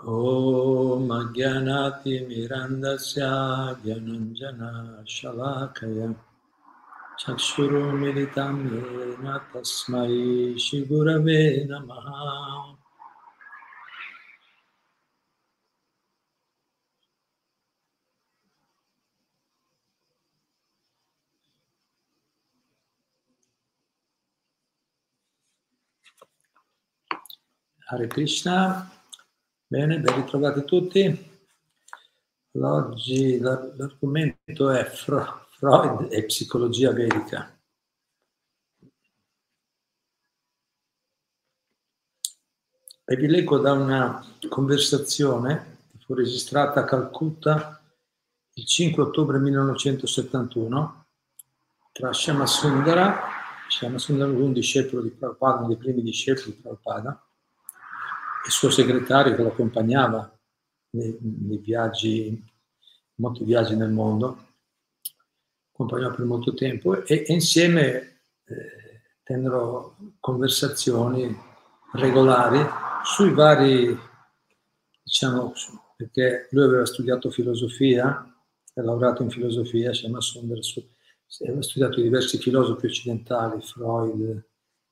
ॐ अज्ञानातिमिरन्दस्य ज्ञानञ्जना शलाकया चक्षुरुमिलितं येन तस्मै श्रीगुरवे नमः Hare Krishna, bene, ben ritrovati tutti. Oggi l'argomento è Freud e psicologia vedica. E vi leggo da una conversazione che fu registrata a Calcutta il 5 ottobre 1971 tra Shama Sundara, Shama Sundara un discepolo di Prabhupada, uno dei primi discepoli di Prabhupada, il suo segretario che lo accompagnava nei, nei viaggi, molti viaggi nel mondo, accompagnò per molto tempo e, e insieme eh, tennero conversazioni regolari sui vari, diciamo, perché lui aveva studiato filosofia, è laureato in filosofia, si chiama Sundar, aveva studiato diversi filosofi occidentali, Freud,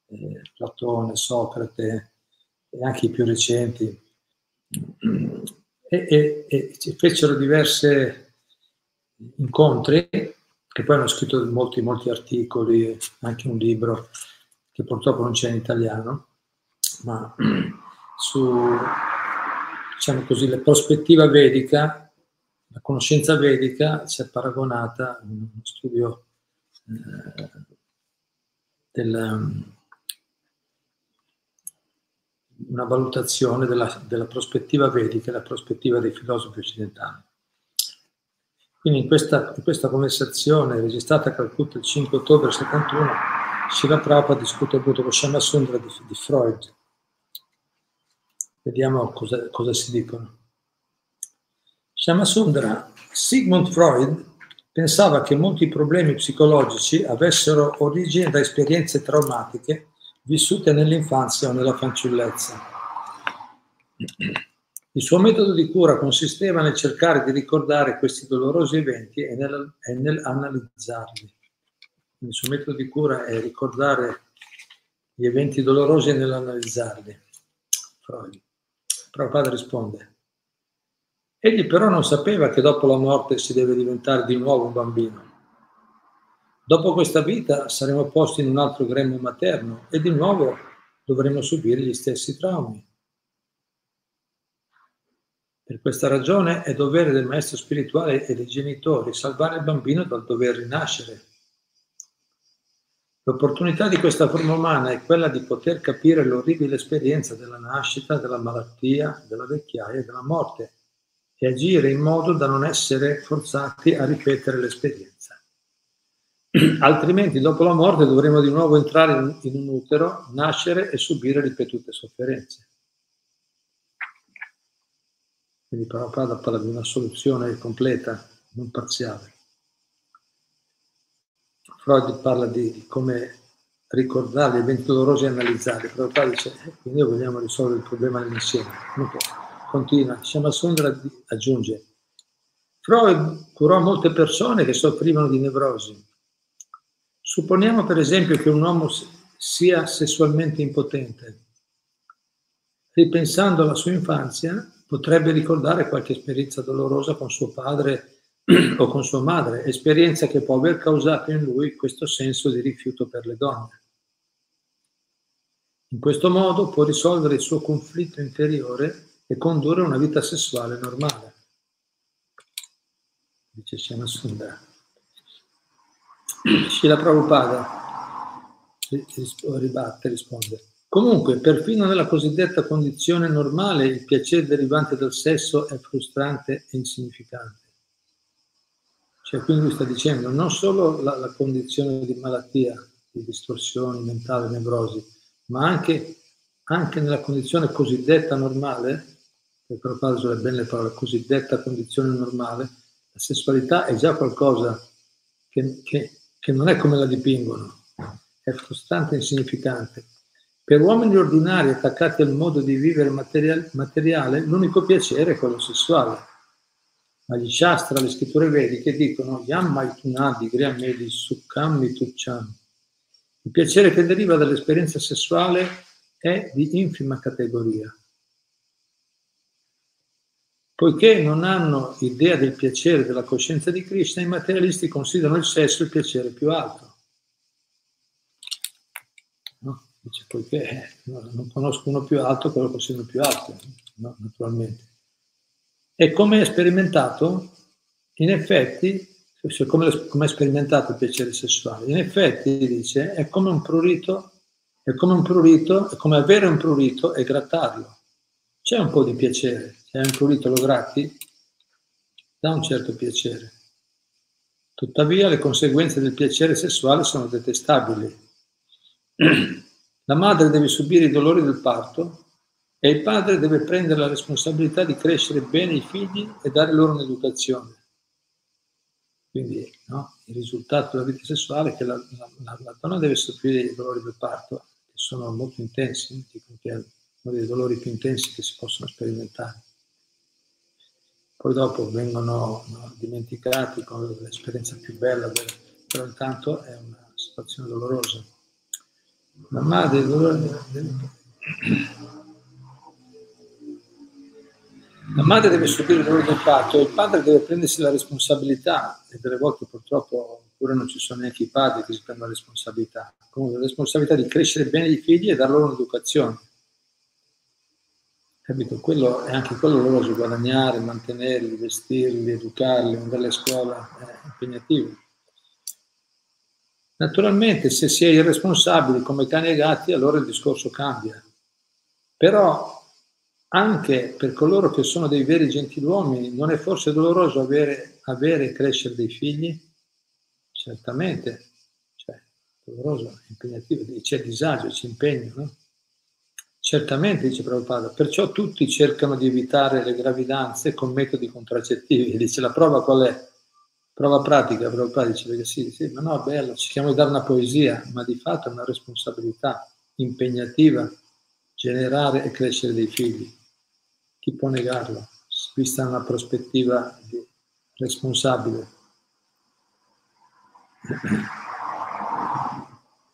eh, Platone, Socrate, e anche i più recenti, e, e, e fecero diversi incontri, che poi hanno scritto molti, molti articoli, anche un libro che purtroppo non c'è in italiano, ma su, diciamo così, la prospettiva vedica, la conoscenza vedica si è paragonata a uno studio eh, del una valutazione della, della prospettiva vedica la prospettiva dei filosofi occidentali. Quindi in questa, in questa conversazione registrata a Calcutta il 5 ottobre 71, Shiva Prabhupada discute appunto con Shama Sundra di, di Freud. Vediamo cosa, cosa si dicono. Shama Sundra, Sigmund Freud pensava che molti problemi psicologici avessero origine da esperienze traumatiche vissute nell'infanzia o nella fanciullezza. Il suo metodo di cura consisteva nel cercare di ricordare questi dolorosi eventi e, nel, e nell'analizzarli. Il suo metodo di cura è ricordare gli eventi dolorosi e nell'analizzarli. Freud. Prabhupada risponde. Egli però non sapeva che dopo la morte si deve diventare di nuovo un bambino. Dopo questa vita saremo posti in un altro grembo materno e di nuovo dovremo subire gli stessi traumi. Per questa ragione è dovere del maestro spirituale e dei genitori salvare il bambino dal dover rinascere. L'opportunità di questa forma umana è quella di poter capire l'orribile esperienza della nascita, della malattia, della vecchiaia e della morte e agire in modo da non essere forzati a ripetere l'esperienza. Altrimenti dopo la morte dovremo di nuovo entrare in, in un utero, nascere e subire ripetute sofferenze. Quindi Prabhupada parla di una soluzione completa, non parziale. Freud parla di, come ricordare gli eventi dolorosi e analizzarli. Prabhupada dice, eh, quindi vogliamo risolvere il problema nell'insieme. Continua, Shama Sundra aggiunge, Freud curò molte persone che soffrivano di nevrosi Supponiamo per esempio che un uomo sia sessualmente impotente. Ripensando alla sua infanzia, potrebbe ricordare qualche esperienza dolorosa con suo padre o con sua madre, esperienza che può aver causato in lui questo senso di rifiuto per le donne. In questo modo può risolvere il suo conflitto interiore e condurre una vita sessuale normale. Dice Shana Sundara. Scila Prabhupada ribatte, risponde. Comunque, perfino nella cosiddetta condizione normale, il piacere derivante dal sesso è frustrante e insignificante. Cioè, quindi sta dicendo non solo la, la condizione di malattia, di distorsioni mentali, nevrosi, ma anche, anche nella condizione cosiddetta normale, per Prabhupada usa bene le parole, cosiddetta condizione normale, la sessualità è già qualcosa che, che che non è come la dipingono, è frustrante e insignificante. Per uomini ordinari attaccati al modo di vivere materiale, l'unico piacere è quello sessuale. Ma gli Shastra, le scritture vediche dicono. Il piacere che deriva dall'esperienza sessuale è di infima categoria. Poiché non hanno idea del piacere della coscienza di Krishna, i materialisti considerano il sesso il piacere più alto. No? Dice, poiché non conosco uno più alto, quello considero più alto, no? naturalmente. E come è sperimentato? In effetti, cioè come, come è sperimentato il piacere sessuale? In effetti, dice, è come un prurito, è come un prurito, è come avere un prurito e grattarlo. C'è un po' di piacere, se hai un prurito lo gratti, dà un certo piacere. Tuttavia le conseguenze del piacere sessuale sono detestabili. La madre deve subire i dolori del parto e il padre deve prendere la responsabilità di crescere bene i figli e dare loro un'educazione. Quindi no, il risultato della vita sessuale è che la, la, la donna deve soffrire i dolori del parto, che sono molto intensi, è uno dei dolori più intensi che si possono sperimentare. Poi dopo vengono no, dimenticati come l'esperienza più bella, però intanto è una situazione dolorosa. La madre la madre deve subire il dolore del parto il padre deve prendersi la responsabilità, e delle volte purtroppo pure non ci sono neanche i padri che si prendono la responsabilità, comunque la responsabilità di crescere bene i figli e dar loro un'educazione. Capito? Quello è anche quello doloroso, guadagnare, mantenerli, vestirli, educarli, mandarli a scuola, è impegnativo. Naturalmente se si è irresponsabili come cani e gatti allora il discorso cambia. Però anche per coloro che sono dei veri gentiluomini non è forse doloroso avere, avere e crescere dei figli? Certamente, cioè, doloroso, impegnativo, c'è disagio, c'è impegno, no? Certamente, dice Prabhupada, perciò tutti cercano di evitare le gravidanze con metodi contraccettivi. Dice la prova qual è? prova pratica, Prabhupada dice perché sì, sì, ma no, bello, cerchiamo di dare una poesia, ma di fatto è una responsabilità impegnativa generare e crescere dei figli. Chi può negarlo? Vista una prospettiva responsabile.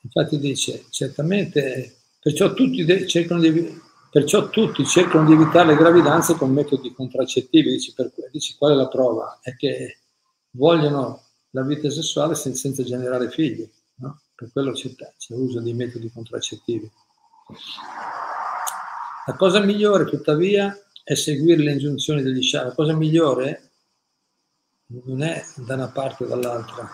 Infatti dice, certamente, perciò tutti cercano di, perciò tutti cercano di evitare le gravidanze con metodi contraccettivi. Dice, per, dice qual è la prova? È che vogliono la vita sessuale senza generare figli, no? per quello c'è, c'è uso dei metodi contraccettivi. La cosa migliore, tuttavia, è seguire le ingiunzioni degli scià. La cosa migliore non è da una parte o dall'altra.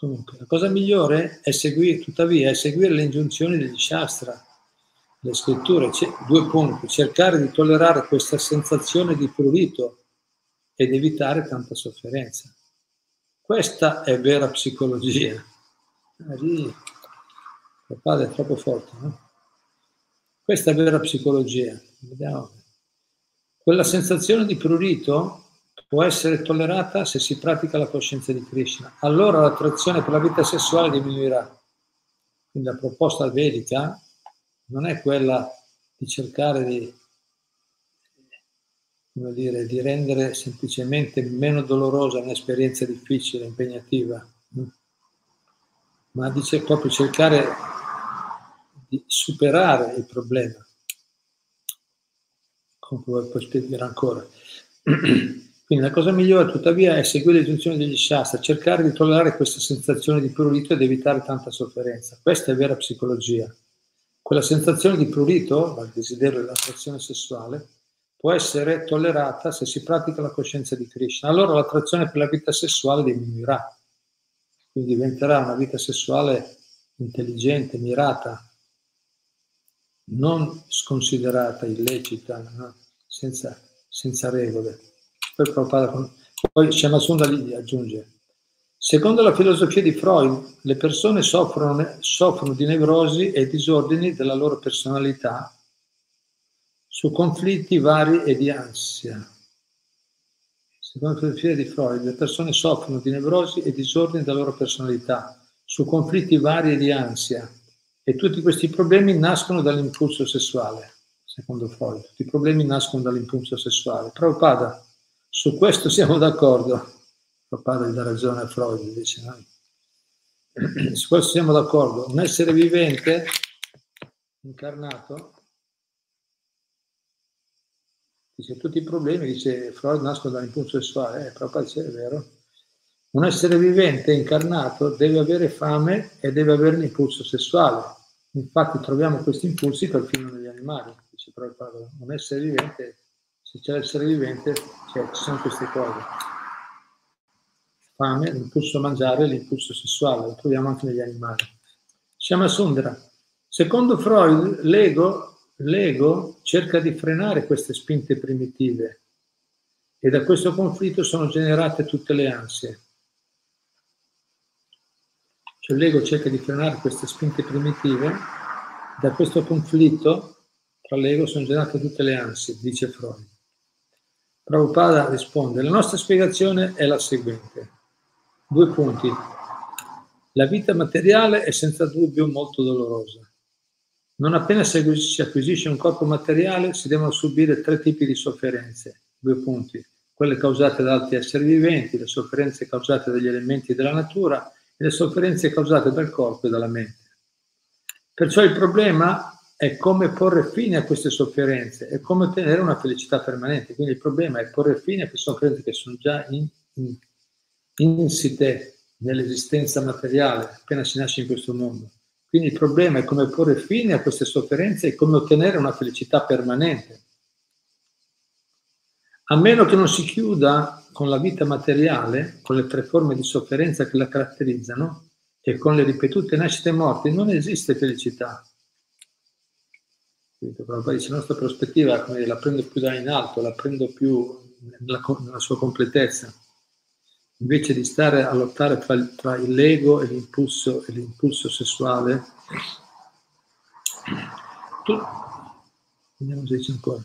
Comunque, la cosa migliore è seguire, tuttavia, è seguire le ingiunzioni degli shastra, le scritture. Due punti. Cercare di tollerare questa sensazione di prurito ed evitare tanta sofferenza. Questa è vera psicologia. Ah, lì, padre è troppo forte, no? Questa è vera psicologia. Vediamo. Quella sensazione di prurito può essere tollerata se si pratica la coscienza di Krishna. Allora l'attrazione per la vita sessuale diminuirà. Quindi la proposta vedica non è quella di cercare di dire, di rendere semplicemente meno dolorosa un'esperienza difficile, impegnativa, ma dice proprio cercare di superare il problema. Come poi spiegare ancora. Quindi la cosa migliore tuttavia è seguire le istruzioni degli Shastra, cercare di tollerare questa sensazione di prurito ed evitare tanta sofferenza. Questa è vera psicologia. Quella sensazione di prurito, il desiderio dell'attrazione sessuale, può essere tollerata se si pratica la coscienza di Krishna. Allora l'attrazione per la vita sessuale diminuirà, quindi diventerà una vita sessuale intelligente, mirata, non sconsiderata, illecita, no? senza, senza, regole. Poi, poi Shamasunda lì aggiunge, secondo la filosofia di Freud, le persone soffrono, soffrono di nevrosi e disordini della loro personalità su conflitti vari e di ansia. Secondo la filosofia di Freud, le persone soffrono di nevrosi e disordini della loro personalità, su conflitti vari di ansia e tutti questi problemi nascono dall'impulso sessuale, secondo Freud. Tutti i problemi nascono dall'impulso sessuale. Prabhupada, su questo siamo d'accordo. Prabhupada gli dà ragione a Freud, dice noi. Su questo siamo d'accordo. Un essere vivente, incarnato, dice tutti i problemi, dice Freud, nascono dall'impulso sessuale. Eh, Prabhupada dice, è vero. Un essere vivente, incarnato, deve avere fame e deve avere l'impulso sessuale. Infatti troviamo questi impulsi perfino negli animali. Dice Prabhupada, un essere vivente, se c'è l'essere vivente, cioè, ci sono queste cose fame, l'impulso a mangiare, l'impulso sessuale, lo troviamo anche negli animali. Siamo a Sundra. Secondo Freud, l'ego, l'ego cerca di frenare queste spinte primitive e da questo conflitto sono generate tutte le ansie. Cioè l'ego cerca di frenare queste spinte primitive, da questo conflitto tra l'ego sono generate tutte le ansie, dice Freud. Prabhupada risponde, la nostra spiegazione è la seguente. Due punti. La vita materiale è senza dubbio molto dolorosa. Non appena si acquisisce un corpo materiale si devono subire tre tipi di sofferenze. Due punti. Quelle causate da altri esseri viventi, le sofferenze causate dagli elementi della natura e le sofferenze causate dal corpo e dalla mente. Perciò il problema è come porre fine a queste sofferenze, è come ottenere una felicità permanente. Quindi il problema è porre fine a queste sofferenze che sono già in, in insite nell'esistenza materiale appena si nasce in questo mondo. Quindi il problema è come porre fine a queste sofferenze e come ottenere una felicità permanente. A meno che non si chiuda con la vita materiale, con le tre forme di sofferenza che la caratterizzano e con le ripetute nascite e morti, non esiste felicità. Quindi, dice, la nostra prospettiva la prendo più da in alto, la prendo più nella, nella sua completezza invece di stare a lottare tra, tra l'ego e l'impulso, e l'impulso sessuale, tu, vediamo se dice ancora.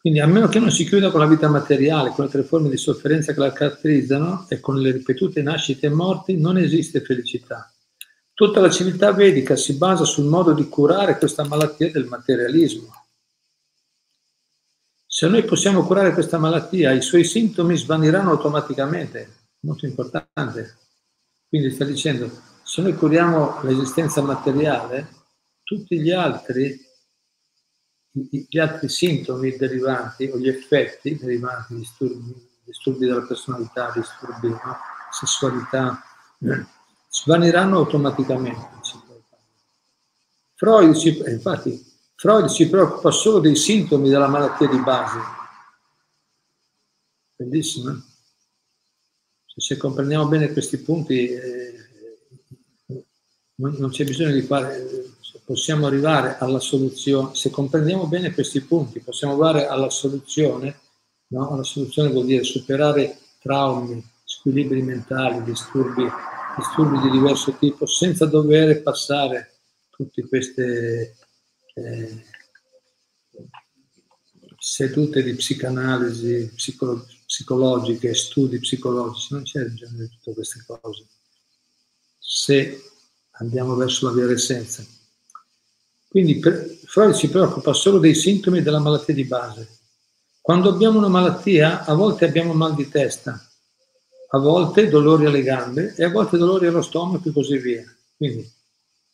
Quindi a meno che non si chiuda con la vita materiale, con le tre forme di sofferenza che la caratterizzano e con le ripetute nascite e morti, non esiste felicità. Tutta la civiltà vedica si basa sul modo di curare questa malattia del materialismo. Se noi possiamo curare questa malattia, i suoi sintomi svaniranno automaticamente, molto importante. Quindi sta dicendo, se noi curiamo l'esistenza materiale, tutti gli altri, gli altri sintomi derivanti o gli effetti derivanti, disturbi, disturbi della personalità, disturbi no? sessualità, svaniranno automaticamente. Freud, ci, infatti, Freud si preoccupa solo dei sintomi della malattia di base. Bellissimo. Se, se comprendiamo bene questi punti, eh, non, non, c'è bisogno di fare, possiamo arrivare alla soluzione. Se comprendiamo bene questi punti, possiamo arrivare alla soluzione. No? La soluzione vuol dire superare traumi, squilibri mentali, disturbi, disturbi di diverso tipo, senza dover passare tutte queste eh, sedute di psicanalisi psicolo- psicologiche, studi psicologici, non c'è bisogno di tutte queste cose. Se andiamo verso la via d'essenza. Quindi per, Freud si preoccupa solo dei sintomi della malattia di base. Quando abbiamo una malattia, a volte abbiamo mal di testa, a volte dolori alle gambe e a volte dolori allo stomaco e così via. Quindi,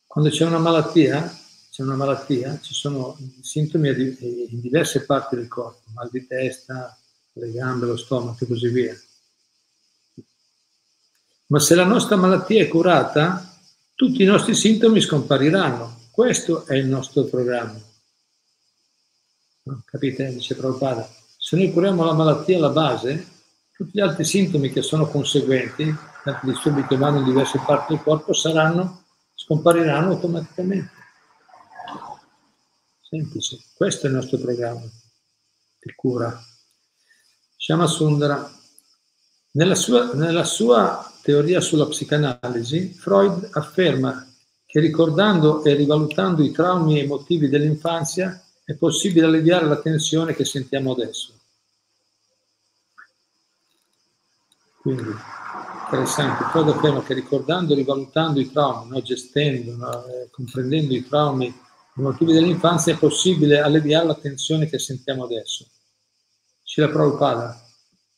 quando c'è una malattia, c'è una malattia, ci sono sintomi in diverse parti del corpo, mal di testa, le gambe, lo stomaco e così via. Ma se la nostra malattia è curata, tutti i nostri sintomi scompariranno. Questo è il nostro programma. Capite? Dice Prabhupada. Se noi curiamo la malattia alla base, tutti gli altri sintomi che sono conseguenti, tanti disturbi che vanno in diverse parti del corpo, saranno, scompariranno automaticamente. Semplice, questo è il nostro programma di cura. Shama Sundara, nella sua, nella sua teoria sulla psicanalisi, Freud afferma che ricordando e rivalutando i traumi emotivi dell'infanzia è possibile alleviare la tensione che sentiamo adesso. Quindi, interessante. Poi afferma che ricordando, rivalutando i traumi, no? gestendo, no? Eh, comprendendo i traumi, i motivi dell'infanzia, è possibile alleviare la tensione che sentiamo adesso. Ci la Prabhupada.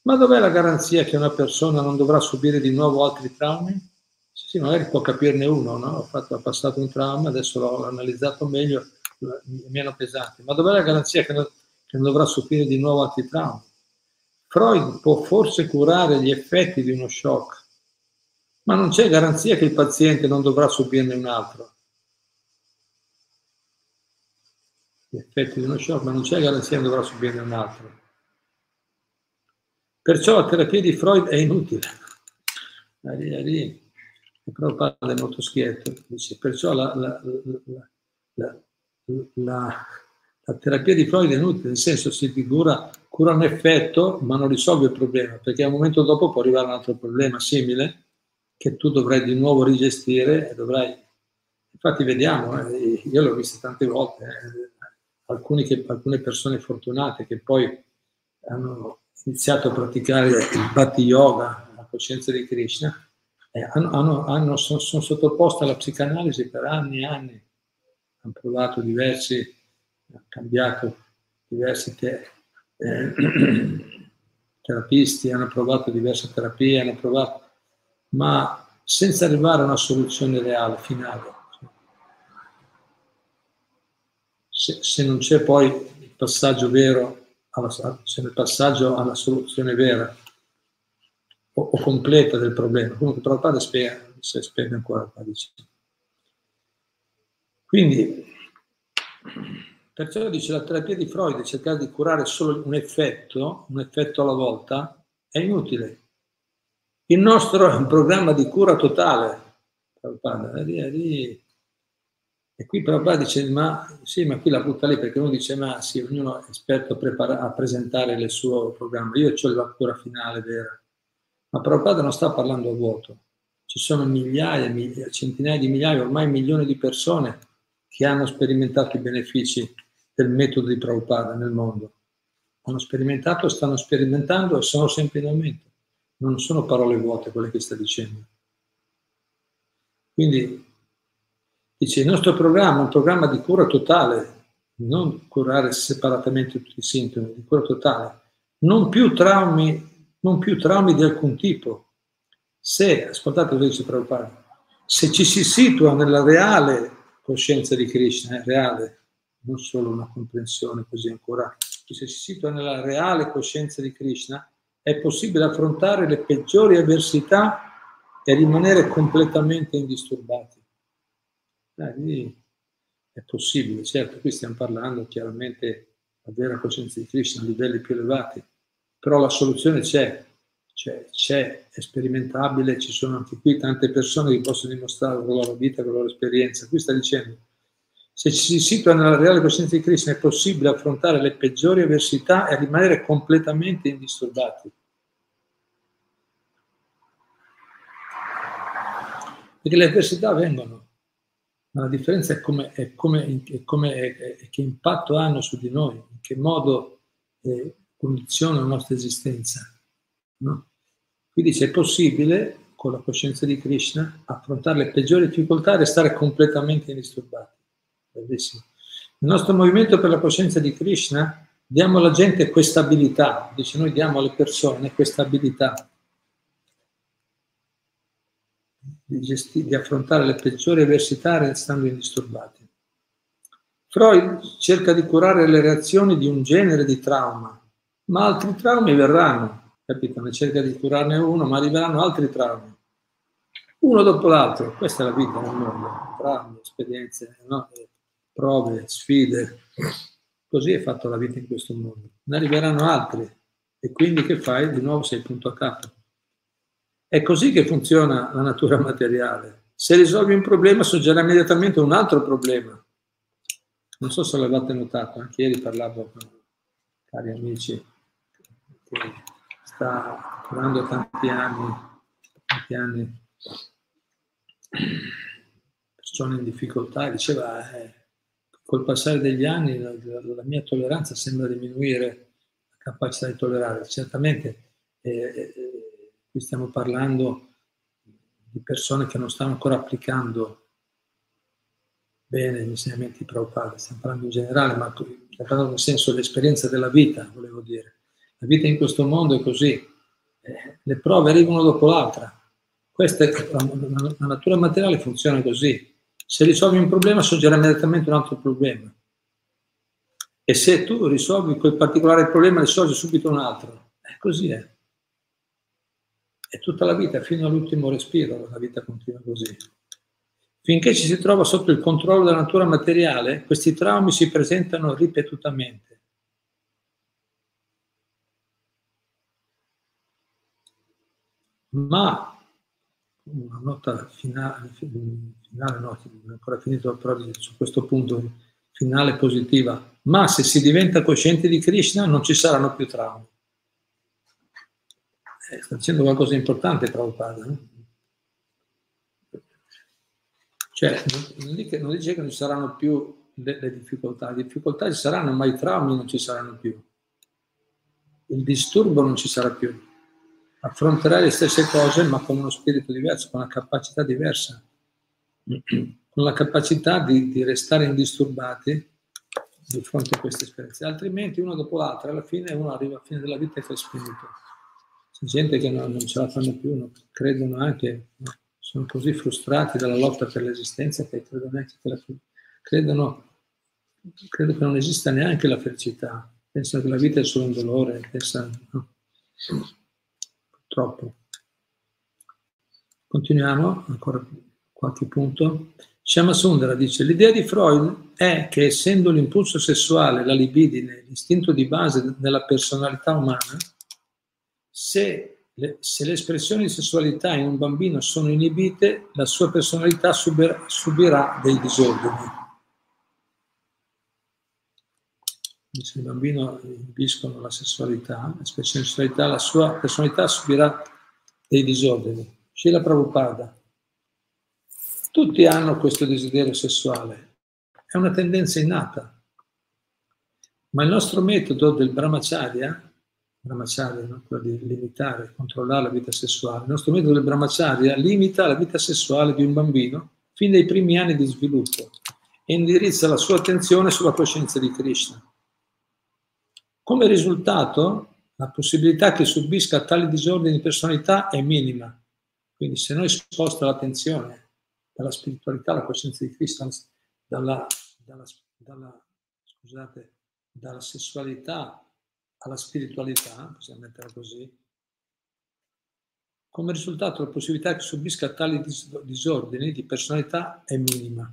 Ma dov'è la garanzia che una persona non dovrà subire di nuovo altri traumi? Sì, magari può capirne uno, no? Ho, fatto, ho passato un trauma, adesso l'ho analizzato meglio, hanno pesante. Ma dov'è la garanzia che non, che non dovrà subire di nuovo altri traumi? Freud può forse curare gli effetti di uno shock, ma non c'è garanzia che il paziente non dovrà subirne un altro. Gli effetti di uno shock, ma non c'è garanzia che dovrà subirne un altro. Perciò la terapia di Freud è inutile. Lì, lì. Prabhupada è molto schietto, dice, perciò la, la, la, la, terapia di Freud è inutile, nel senso si figura cura un effetto ma non risolve il problema, perché a un momento dopo può arrivare un altro problema simile che tu dovrai di nuovo rigestire e dovrai... Infatti vediamo, eh, io l'ho visto tante volte, eh, che, alcune persone fortunate che poi hanno iniziato a praticare il Bhatti Yoga, la coscienza di Krishna, eh, hanno, hanno, sono, sono sottoposte alla psicanalisi per anni e anni, hanno provato diversi, hanno cambiato diversi te, eh, terapisti, hanno provato diverse terapie, hanno provato, ma senza arrivare a una soluzione reale, finale. Se, se non c'è poi il passaggio vero, alla, se il passaggio alla soluzione vera o, o completa del problema, comunque Prabhupada spiega, si spiega ancora qua, dice. Quindi, Perciò dice la terapia di Freud, cercare di curare solo un effetto, un effetto alla volta, è inutile. Il nostro è un programma di cura totale. E qui Prabhupada dice, ma sì, ma qui la butta lì perché uno dice, ma sì, ognuno è esperto a, prepara- a presentare il suo programma. Io ho la cura finale vera. Ma Prabhupada non sta parlando a vuoto. Ci sono migliaia, migliaia, centinaia di migliaia, ormai milioni di persone che hanno sperimentato i benefici del metodo di Prabhupada nel mondo. Hanno sperimentato, stanno sperimentando e sono sempre in aumento. Non sono parole vuote quelle che sta dicendo. Quindi dice il nostro programma è un programma di cura totale, non curare separatamente tutti i sintomi, di cura totale. Non più traumi, non più traumi di alcun tipo. Se, ascoltate cosa dice Prabhupada, se ci si situa nella reale coscienza di Krishna, è reale, non solo una comprensione così ancora, se si situa nella reale coscienza di Krishna, è possibile affrontare le peggiori avversità e rimanere completamente indisturbati. Eh, è possibile, certo, qui stiamo parlando chiaramente della vera coscienza di Krishna a livelli più elevati, però la soluzione c'è, c'è, c'è, è sperimentabile, ci sono anche qui tante persone che possono dimostrare con la loro vita, con la loro esperienza. Qui sta dicendo, se ci si situa nella reale coscienza di Krishna è possibile affrontare le peggiori avversità e rimanere completamente indisturbati. Perché le avversità vengono, ma la differenza è, come, è, come, è, come, è che impatto hanno su di noi, in che modo eh, condizionano la nostra esistenza. No? Quindi se è possibile, con la coscienza di Krishna, affrontare le peggiori difficoltà e restare completamente indisturbati. Bellissimo. Il nostro movimento per la coscienza di Krishna diamo alla gente questa abilità, dice noi diamo alle persone questa abilità di, gestire, di affrontare le peggiori avversità restando indisturbati. Freud cerca di curare le reazioni di un genere di trauma, ma altri traumi verranno, capito? Ne cerca di curarne uno, ma arriveranno altri traumi. Uno dopo l'altro, questa è la vita nel mondo, traumi, esperienze, no? Prove, sfide. Così è fatta la vita in questo mondo. Ne arriveranno altri e quindi che fai? Di nuovo sei punto a capo. È così che funziona la natura materiale. Se risolvi un problema sorgerà immediatamente un altro problema. Non so se l'avete notato, anche ieri parlavo con cari amici che sta curando tanti anni, tanti anni persone in difficoltà, diceva eh, col passare degli anni la, la, mia tolleranza sembra diminuire, la capacità di tollerare. Certamente eh, eh, qui stiamo parlando di persone che non stanno ancora applicando bene gli insegnamenti Prabhupada, stiamo parlando in generale, ma stiamo parlando nel senso dell'esperienza della vita, volevo dire. La vita in questo mondo è così, eh, le prove arrivano dopo l'altra. Questa è, la, la, la natura materiale funziona così. Se risolvi un problema sorgerà immediatamente un altro problema. E se tu risolvi quel particolare problema, sorge subito un altro. È così è. È tutta la vita, fino all'ultimo respiro, la vita continua così. Finché ci si trova sotto il controllo della natura materiale, questi traumi si presentano ripetutamente. Ma una nota finale, finale no, non ancora finito però su questo punto finale positiva, ma se si diventa coscienti di Krishna non ci saranno più traumi. Eh, sta dicendo qualcosa di importante Prabhupada. Eh? Cioè, non dice, non dice che non ci saranno più le, le, difficoltà, le difficoltà ci saranno, ma i traumi non ci saranno più. Il disturbo non ci sarà più affronterai le stesse cose ma con uno spirito diverso, con una capacità diversa, con la capacità di, di restare indisturbati di fronte a queste esperienze. Altrimenti uno dopo l'altro, alla fine uno arriva alla fine della vita e fa spirito. C'è gente che non, non, ce la fanno più, no? credono anche, no? sono così frustrati dalla lotta per l'esistenza che credono, anche che la, credono, credo che non esista neanche la felicità, pensano che la vita è solo un dolore, pensano, no? troppo. Continuiamo, ancora qualche punto. Shama Sundara dice, l'idea di Freud è che essendo l'impulso sessuale, la libidine, l'istinto di base della personalità umana, se le, se le espressioni di sessualità in un bambino sono inibite, la sua personalità subirà, subirà dei disordini. se il bambino inibiscono la sessualità, l'espressione di sessualità, la sua personalità subirà dei disordini. Scila Prabhupada. Tutti hanno questo desiderio sessuale, è una tendenza innata. Ma il nostro metodo del brahmacharya, brahmacharya, no? quello di limitare, controllare la vita sessuale, il nostro metodo del brahmacharya limita la vita sessuale di un bambino fin dai primi anni di sviluppo e indirizza la sua attenzione sulla coscienza di Krishna. Come risultato, la possibilità che subisca tali disordini di personalità è minima. Quindi se noi sposta l'attenzione dalla spiritualità alla coscienza di Cristo, dalla, dalla, dalla, scusate, dalla sessualità alla spiritualità, possiamo metterla così, come risultato la possibilità che subisca tali disordini di personalità è minima.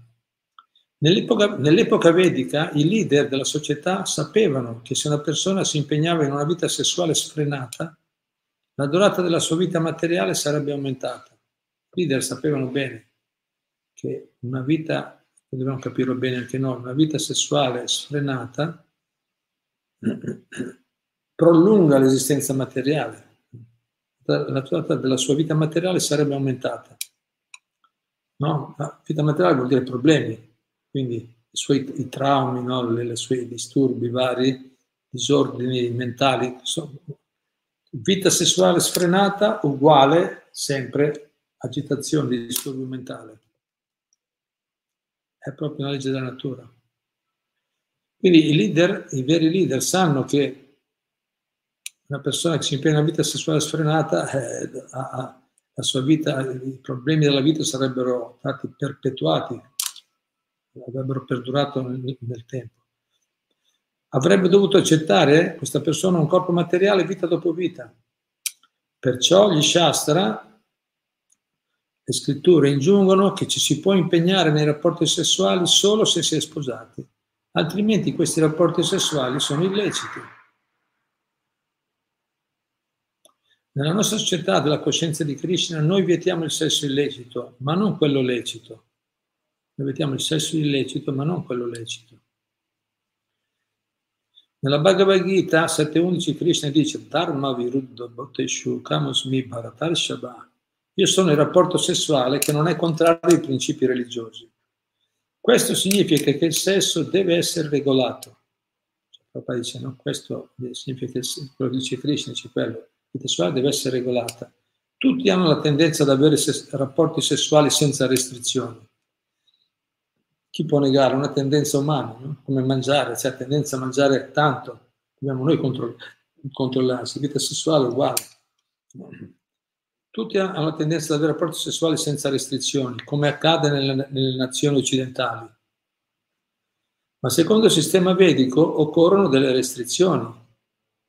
Nell'epoca, nell'epoca, vedica i leader della società sapevano che se una persona si impegnava in una vita sessuale sfrenata, la durata della sua vita materiale sarebbe aumentata. I leader sapevano bene che una vita, dobbiamo capirlo bene anche noi, una vita sessuale sfrenata prolunga l'esistenza materiale. La durata della sua vita materiale sarebbe aumentata. No? La vita materiale vuol dire problemi, quindi i suoi i traumi, no? le, le sui disturbi vari, disordini mentali, insomma, vita sessuale sfrenata uguale sempre agitazione, disturbo mentale. È proprio una legge della natura. Quindi i leader, i veri leader sanno che una persona che si impegna in una vita sessuale sfrenata eh, la sua vita, i problemi della vita sarebbero stati perpetuati avrebbero perdurato nel, nel tempo. Avrebbe dovuto accettare questa persona un corpo materiale vita dopo vita. Perciò gli Shastra, le scritture, ingiungono che ci si può impegnare nei rapporti sessuali solo se si è sposati, altrimenti questi rapporti sessuali sono illeciti. Nella nostra società della coscienza di Krishna noi vietiamo il sesso illecito, ma non quello lecito. Noi vediamo il sesso illecito, ma non quello lecito. Nella Bhagavad Gita 7.11 Krishna dice Dharma viruddha bhatteshu kamasmi bharatar shabha. Io sono il rapporto sessuale che non è contrario ai principi religiosi. Questo significa che il sesso deve essere regolato. Cioè, papà dice, no, questo significa che quello dice Krishna, dice quello, la sessuale deve essere regolata. Tutti hanno la tendenza ad avere ses- rapporti sessuali senza restrizioni. Chi può negare? Una tendenza umana, no? come mangiare, c'è la tendenza a mangiare tanto, dobbiamo noi controll- controllarsi, vita sessuale è uguale. Tutti hanno la tendenza ad avere rapporti sessuali senza restrizioni, come accade nelle, nelle nazioni occidentali. Ma secondo il sistema vedico occorrono delle restrizioni.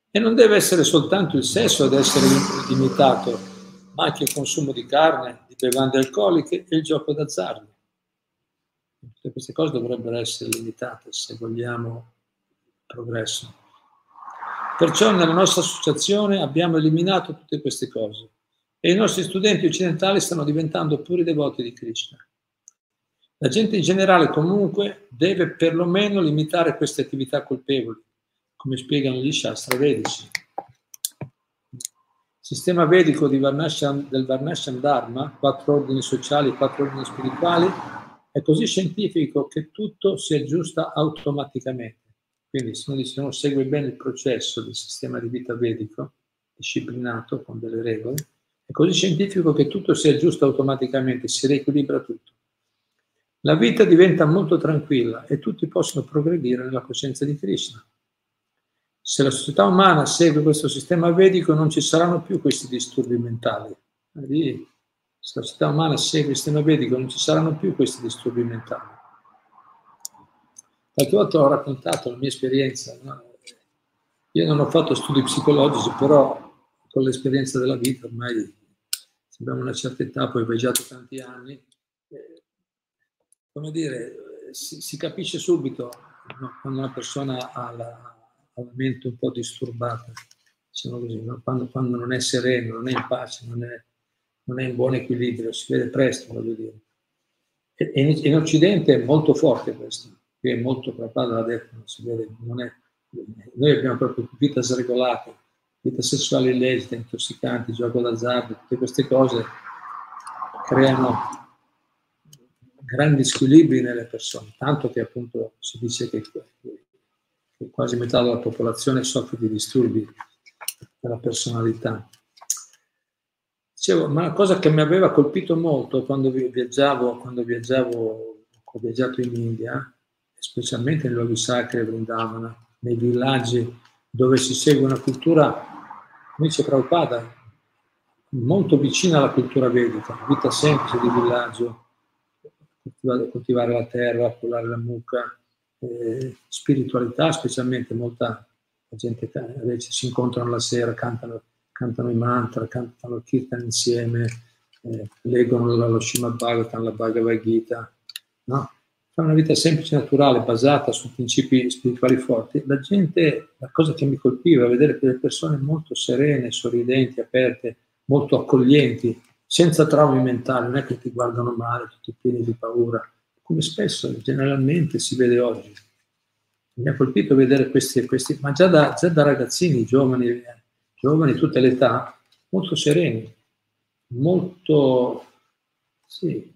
E non deve essere soltanto il sesso ad essere limitato, ma anche il consumo di carne, di bevande alcoliche e il gioco d'azzardo. Tutte queste cose dovrebbero essere limitate se vogliamo progresso. Perciò nella nostra associazione abbiamo eliminato tutte queste cose e i nostri studenti occidentali stanno diventando puri devoti di Krishna. La gente in generale comunque deve perlomeno limitare queste attività colpevoli, come spiegano gli Shastra vedici. Il sistema vedico Varnasham, del Varnasham Dharma, quattro ordini sociali e quattro ordini spirituali, è così scientifico che tutto si aggiusta automaticamente. Quindi se uno, se uno segue bene il processo del sistema di vita vedico, disciplinato con delle regole, è così scientifico che tutto si aggiusta automaticamente, si riequilibra tutto. La vita diventa molto tranquilla e tutti possono progredire nella coscienza di Krishna. Se la società umana segue questo sistema vedico non ci saranno più questi disturbi mentali. Se la società umana segue il sistema vedico non ci saranno più questi disturbi mentali. Qualche volta ho raccontato la mia esperienza. No? Io non ho fatto studi psicologici, però con l'esperienza della vita, ormai abbiamo una certa età, poi ho viaggiato tanti anni, eh, come dire, si, si capisce subito no, quando una persona ha la, ha la, mente un po' disturbata, diciamo così, no? quando, quando, non è sereno, non è in pace, non è, non è in buon equilibrio, si vede presto, voglio dire. E, in, in, Occidente è molto forte questo, qui è molto, Prabhupada l'ha detto, non si vede, non è, noi abbiamo proprio vita sregolata, vita sessuale illecita, intossicanti, gioco d'azzardo, tutte queste cose creano grandi squilibri nelle persone, tanto che appunto si dice che, che quasi metà della popolazione soffre di disturbi della personalità. Dicevo, ma una cosa che mi aveva colpito molto quando viaggiavo, quando viaggiavo, ho viaggiato in India, specialmente nei luoghi sacri Vrindavana, nei villaggi dove si segue una cultura dice Prabhupada, molto vicina alla cultura vedica, vita semplice di villaggio, coltivare, la terra, pullare la mucca, eh, spiritualità, specialmente molta gente invece si incontrano la sera, cantano, cantano i mantra, cantano il kirtan insieme, eh, leggono lo Srimad Bhagavatam, la Bhagavad Gita, no? Fa una vita semplice e naturale, basata su principi spirituali forti, la gente, la cosa che mi colpiva è vedere quelle persone molto serene, sorridenti, aperte, molto accoglienti, senza traumi mentali, non è che ti guardano male, tutti pieni di paura, come spesso generalmente si vede oggi. Mi ha colpito vedere questi, questi ma già da, già da ragazzini, giovani, giovani, tutte le età, molto sereni, molto, sì,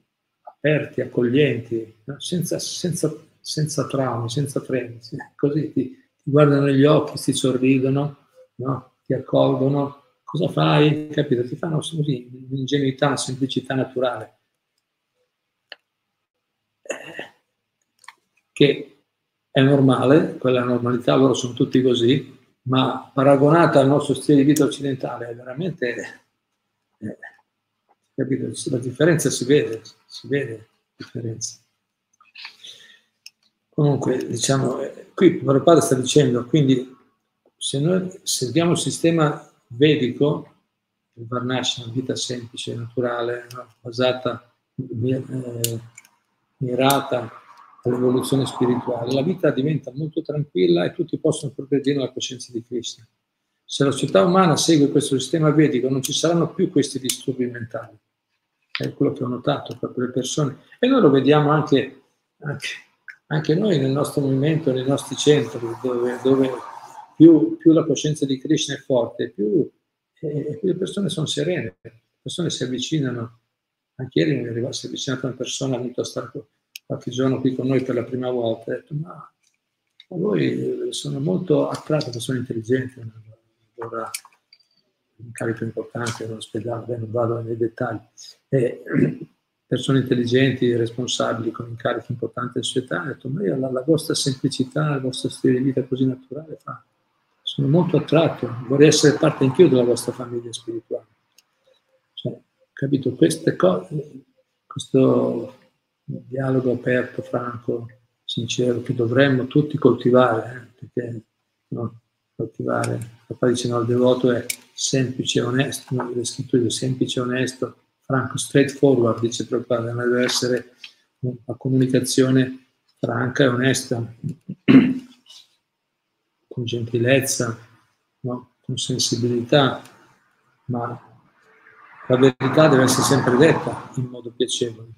aperti, accoglienti, no? senza, senza, senza, traumi, senza freni, così ti, ti, guardano negli occhi, ti sorridono, no? ti accolgono, cosa fai? Capito? Ti fanno così, un'ingenuità, semplicità naturale. Eh, che è normale, quella normalità, loro sono tutti così, ma paragonata al nostro stile di vita occidentale è veramente... Eh, capito? La differenza si vede, si vede la differenza. Comunque, diciamo, eh, qui Prabhupada sta dicendo, quindi se noi seguiamo il sistema vedico, il Varnashana, una vita semplice, naturale, no? basata, eh, mirata all'evoluzione spirituale, la vita diventa molto tranquilla e tutti possono progredire nella coscienza di Krishna. Se la società umana segue questo sistema vedico non ci saranno più questi disturbi mentali è quello che ho notato proprio le persone. E noi lo vediamo anche, anche, anche noi nel nostro movimento, nei nostri centri, dove, dove più, più, la coscienza di Krishna è forte, più, eh, più le persone sono serene, le persone si avvicinano. Anche ieri mi è arrivata, si è avvicinata una persona, è venuta a stare qualche giorno qui con noi per la prima volta, ha detto ma voi sono molto attratto, sono intelligenti, allora, un carico importante nell'ospedale, non vado nei dettagli, e persone intelligenti, responsabili, con incarichi importanti in società, hanno detto, ma io la, la, vostra semplicità, il vostro stile di vita così naturale, fa. sono molto attratto, vorrei essere parte anch'io della vostra famiglia spirituale. Cioè, capito, queste cose, questo dialogo aperto, franco, sincero, che dovremmo tutti coltivare, eh, perché no, coltivare, papà dice no, il devoto è semplice e onesto, no, le scritture semplice e onesto, franco, straightforward, dice Prabhupada, deve essere una comunicazione franca e onesta, con gentilezza, no? con sensibilità, ma la verità deve essere sempre detta in modo piacevole.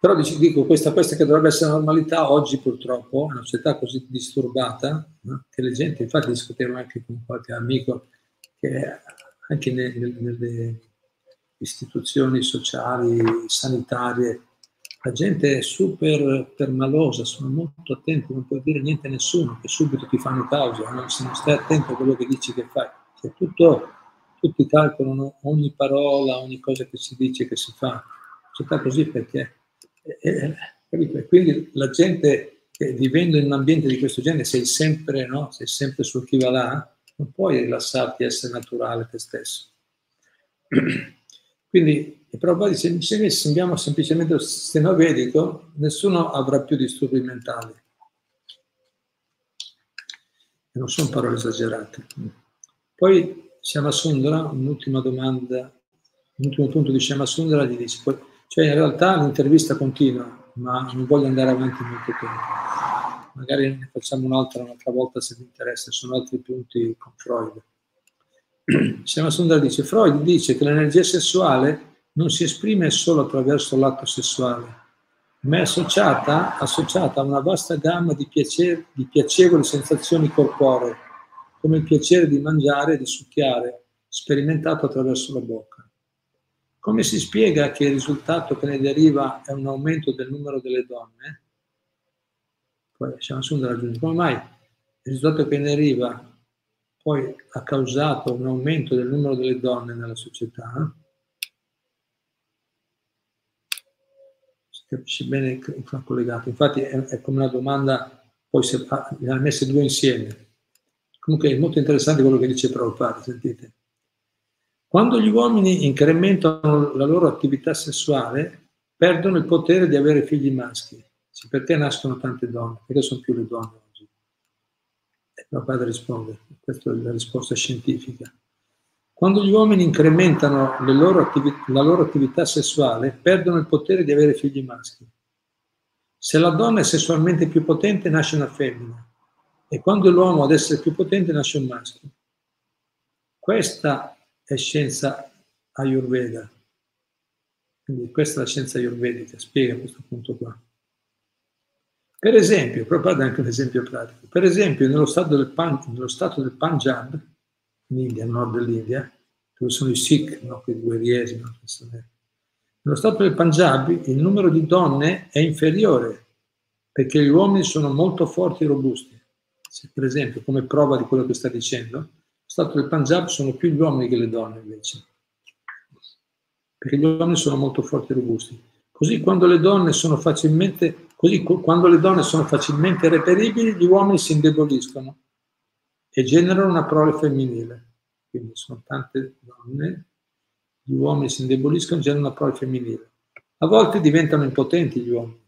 Però dico, questa, questa che dovrebbe essere la normalità, oggi purtroppo, è una società così disturbata, no? che le gente, infatti discutevo anche con qualche amico, che anche nelle, nelle istituzioni sociali, sanitarie, la gente è super permalosa, sono molto attenti, non puoi dire niente a nessuno, che subito ti fanno causa, no? se non stai attento a quello che dici che fai. Cioè, tutto, tutti calcolano ogni parola, ogni cosa che si dice, che si fa. Società così perché eh, eh quindi la gente, eh, vivendo in un ambiente di questo genere, sei sempre, no? sei sempre sul chi va là, non puoi rilassarti, essere naturale te stesso. Quindi, però dice, se sembriamo semplicemente lo sistema vedico, nessuno avrà più disturbi mentali. E non sono parole esagerate. Poi Siama Sundara, un'ultima domanda, l'ultimo punto di Siama Sundara gli dice, cioè in realtà l'intervista continua, ma non voglio andare avanti molto tempo. Magari ne facciamo un'altra un'altra volta se vi interessa, sono altri punti con Freud. Siamo Sundar dice, Freud dice che l'energia sessuale non si esprime solo attraverso l'atto sessuale, ma è associata, associata a una vasta gamma di, piace, di piacevoli sensazioni corporee, come il piacere di mangiare e di succhiare, sperimentato attraverso la bocca. Come si spiega che il risultato che ne deriva è un aumento del numero delle donne? Poi Shamsundar aggiunge, come mai il risultato che ne deriva poi ha causato un aumento del numero delle donne nella società? Si capisce bene il collegato. Infatti è, è, come una domanda, poi se, le ha messe due insieme. Comunque è molto interessante quello che dice Prabhupada, sentite. Quando gli uomini incrementano la loro attività sessuale, perdono il potere di avere figli maschi. Perché nascono tante donne? Perché sono più le donne oggi? E mio padre risponde, questa è la risposta scientifica. Quando gli uomini incrementano loro attività, la loro attività sessuale, perdono il potere di avere figli maschi. Se la donna è sessualmente più potente, nasce una femmina. E quando l'uomo ad essere più potente, nasce un maschio. Questa è scienza ayurveda. Quindi questa è la scienza ayurvedica, spiega questo punto qua. Per esempio, proprio anche un esempio pratico, per esempio nello stato del, Pan, nello stato del Punjab, in India, nord dell'India, dove sono i Sikh, no, quei guerrieri, no, nello stato del Punjab il numero di donne è inferiore perché gli uomini sono molto forti e robusti. Se, per esempio, come prova di quello che sta dicendo, Stato del Punjab sono più gli uomini che le donne invece, perché gli uomini sono molto forti e robusti. Così quando le donne sono facilmente, così, donne sono facilmente reperibili, gli uomini si indeboliscono e generano una prole femminile. Quindi sono tante donne, gli uomini si indeboliscono e generano una prole femminile. A volte diventano impotenti gli uomini.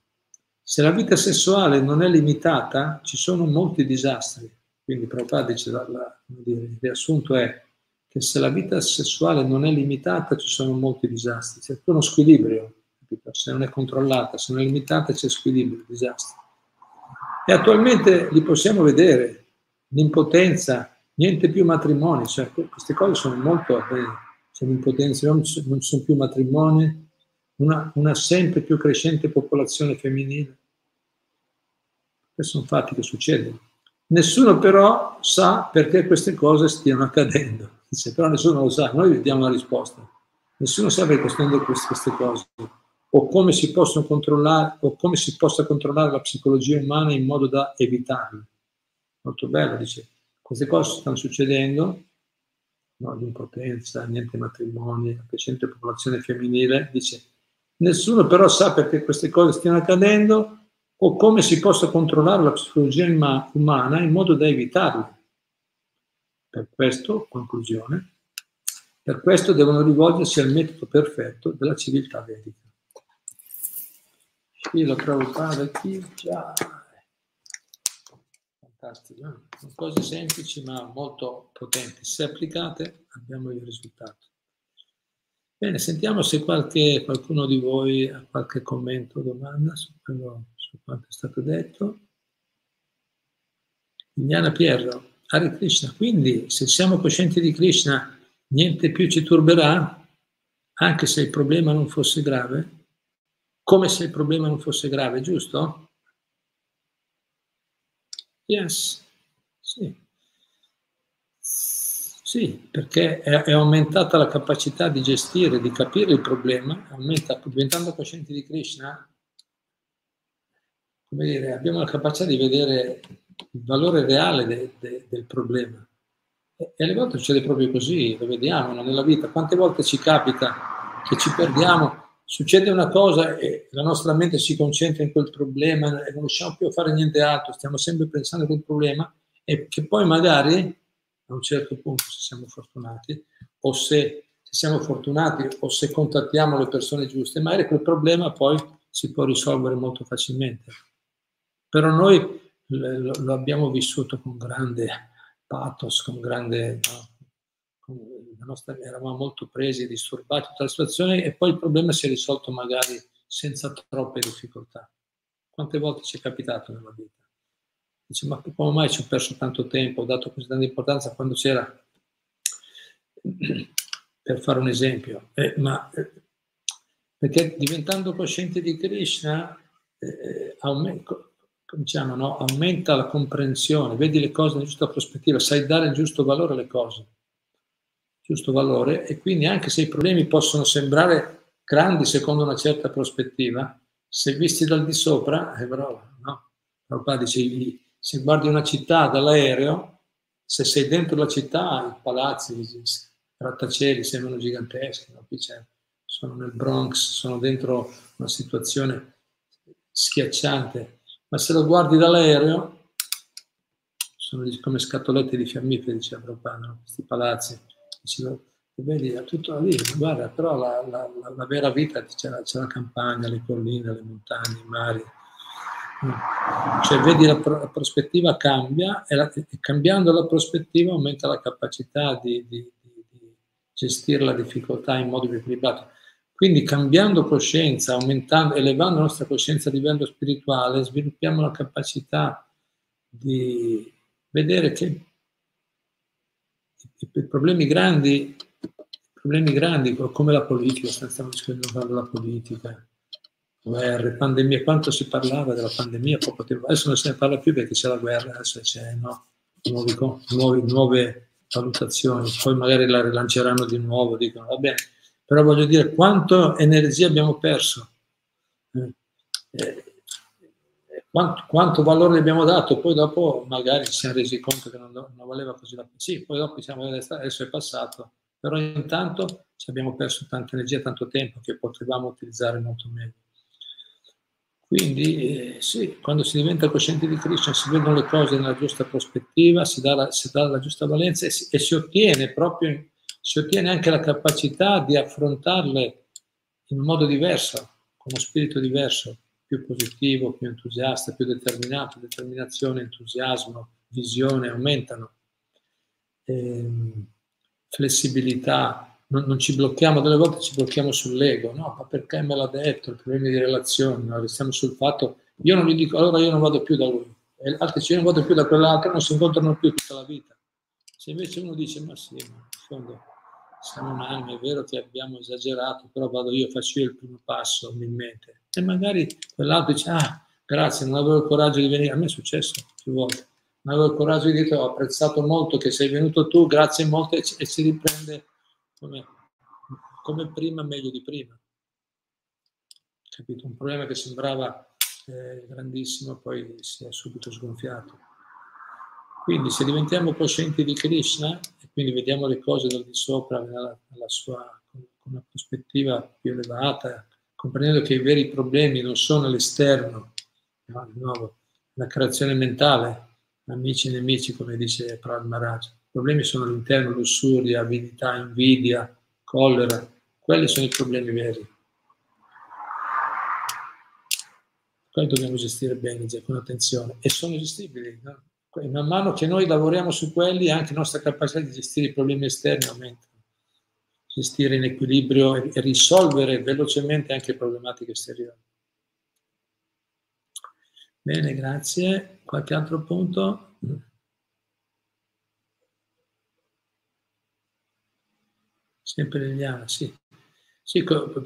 Se la vita sessuale non è limitata, ci sono molti disastri. Quindi Prabhupada dice, la, la, il riassunto è che se la vita sessuale non è limitata ci sono molti disastri, c'è uno squilibrio, capito? se non è controllata, se non è limitata c'è squilibrio, disastri. E attualmente li possiamo vedere, l'impotenza, niente più matrimoni, cioè queste cose sono molto, eh, c'è l'impotenza, non ci sono più matrimoni, una, una sempre più crescente popolazione femminile. Questi sono fatti che succedono. Nessuno però sa perché queste cose stiano accadendo. Dice, però nessuno lo sa, noi vediamo la risposta. Nessuno sa perché stanno queste cose o come si possono controllare o come si possa controllare la psicologia umana in modo da evitarle. Molto bello, dice, queste cose stanno succedendo no, l'impotenza, niente matrimoni, la crescente popolazione femminile, dice nessuno però sa perché queste cose stiano accadendo o come si possa controllare la psicologia umana in modo da evitarle. Per questo, conclusione, per questo devono rivolgersi al metodo perfetto della civiltà vedica. Shila Prabhupada chi già fantastico, sono cose semplici ma molto potenti. Se applicate abbiamo il risultato. Bene, sentiamo se qualche, qualcuno di voi ha qualche commento o domanda su, quello, su quanto è stato detto. Liliana Pierro, Hare Krishna, quindi se siamo coscienti di Krishna niente più ci turberà, anche se il problema non fosse grave, come se il problema non fosse grave, giusto? Yes, sì. Sì, perché è, è, aumentata la capacità di gestire, di capire il problema, aumenta, diventando coscienti di Krishna, come dire, abbiamo la capacità di vedere il valore reale de, de, del problema. E, e alle volte succede proprio così, lo vediamo no? nella vita. Quante volte ci capita che ci perdiamo succede una cosa e la nostra mente si concentra in quel problema e non riusciamo più a fare niente altro, stiamo sempre pensando a quel problema e che poi magari a un certo punto, se siamo fortunati, o se, se siamo fortunati o se contattiamo le persone giuste, magari quel problema poi si può risolvere molto facilmente. Però noi lo, abbiamo vissuto con grande pathos, con grande no, nostra, eravamo molto presi e disturbati la situazione e poi il problema si è risolto magari senza troppe difficoltà. Quante volte ci è capitato nella vita? Dice, ma come mai ci ho perso tanto tempo, ho dato così tanta importanza quando c'era, per fare un esempio, eh, ma eh, perché diventando cosciente di Krishna eh, aumenta, diciamo, no? aumenta la comprensione, vedi le cose nella giusta prospettiva, sai dare il giusto valore alle cose giusto valore e quindi anche se i problemi possono sembrare grandi secondo una certa prospettiva, se visti dal di sopra, è bravo, no? Prabhupada dice, se guardi una città dall'aereo, se sei dentro la città, i palazzi, i grattacieli sembrano giganteschi, no? Qui sono nel Bronx, sono dentro una situazione schiacciante, ma se lo guardi dall'aereo, sono come scatolette di fiammiferi, diceva Prabhupada, no? questi palazzi dicevo, vedi, è tutto lì, guarda, però la, la, la, la vera vita c'è la, c'è la, campagna, le colline, le montagne, i mari. Cioè, vedi, la, la prospettiva cambia e, e, cambiando la prospettiva aumenta la capacità di, di, di gestire la difficoltà in modo più equilibrato. Quindi cambiando coscienza, aumentando, elevando la nostra coscienza a livello spirituale, sviluppiamo la capacità di vedere che i problemi grandi, problemi grandi come la politica, stiamo discutendo della politica, guerre, pandemie, quanto si parlava della pandemia poco tempo, adesso non se ne parla più perché c'è la guerra, adesso c'è no, nuovi, nuove valutazioni, poi magari la rilanceranno di nuovo, dicono va bene, però voglio dire quanto energia abbiamo perso. Eh, eh, quanto, quanto, valore abbiamo dato, poi dopo magari ci siamo resi conto che non, non valeva così la Sì, poi dopo siamo adesso è passato, però intanto ci abbiamo perso tanta energia, tanto tempo che potevamo utilizzare molto meglio. Quindi eh, sì, quando si diventa coscienti di Krishna si vedono le cose nella giusta prospettiva, si dà la, si dà la giusta valenza e si, e si, ottiene proprio, si ottiene anche la capacità di affrontarle in un modo diverso, con uno spirito diverso più positivo, più entusiasta, più determinato, determinazione, entusiasmo, visione aumentano, ehm, flessibilità, non, non, ci blocchiamo, delle volte ci blocchiamo sull'ego, no, ma perché me l'ha detto, problemi di relazione, no? restiamo sul fatto, io non gli dico, allora io non vado più da lui, e altri dicono, io non vado più da quell'altro, non si incontrano più tutta la vita. Se invece uno dice, ma sì, ma in fondo siamo un'anima, è vero che abbiamo esagerato, però vado io, faccio io il primo passo, umilmente e magari quell'altro dice, ah, grazie, non avevo il coraggio di venire. A me è successo più volte. Non avevo il coraggio di dire, ho apprezzato molto che sei venuto tu, grazie molto, e, e si riprende come, come, prima, meglio di prima. Capito? Un problema che sembrava eh, grandissimo, poi si è subito sgonfiato. Quindi se diventiamo coscienti di Krishna, e quindi vediamo le cose dal di sopra nella, sua, con una prospettiva più elevata, comprendendo che i veri problemi non sono all'esterno, no, di nuovo, la creazione mentale, amici e nemici, come dice Prahl Maharaj. I problemi sono all'interno, lussuria, avidità, invidia, collera, quelli sono i problemi veri. Quelli dobbiamo gestire bene, con attenzione, e sono gestibili. No? Man mano che noi lavoriamo su quelli, anche la nostra capacità di gestire i problemi esterni aumenta. Gestire in equilibrio e risolvere velocemente anche problematiche esteriori. Bene, grazie. Qualche altro punto? Sempre Liliana, sì. Sì,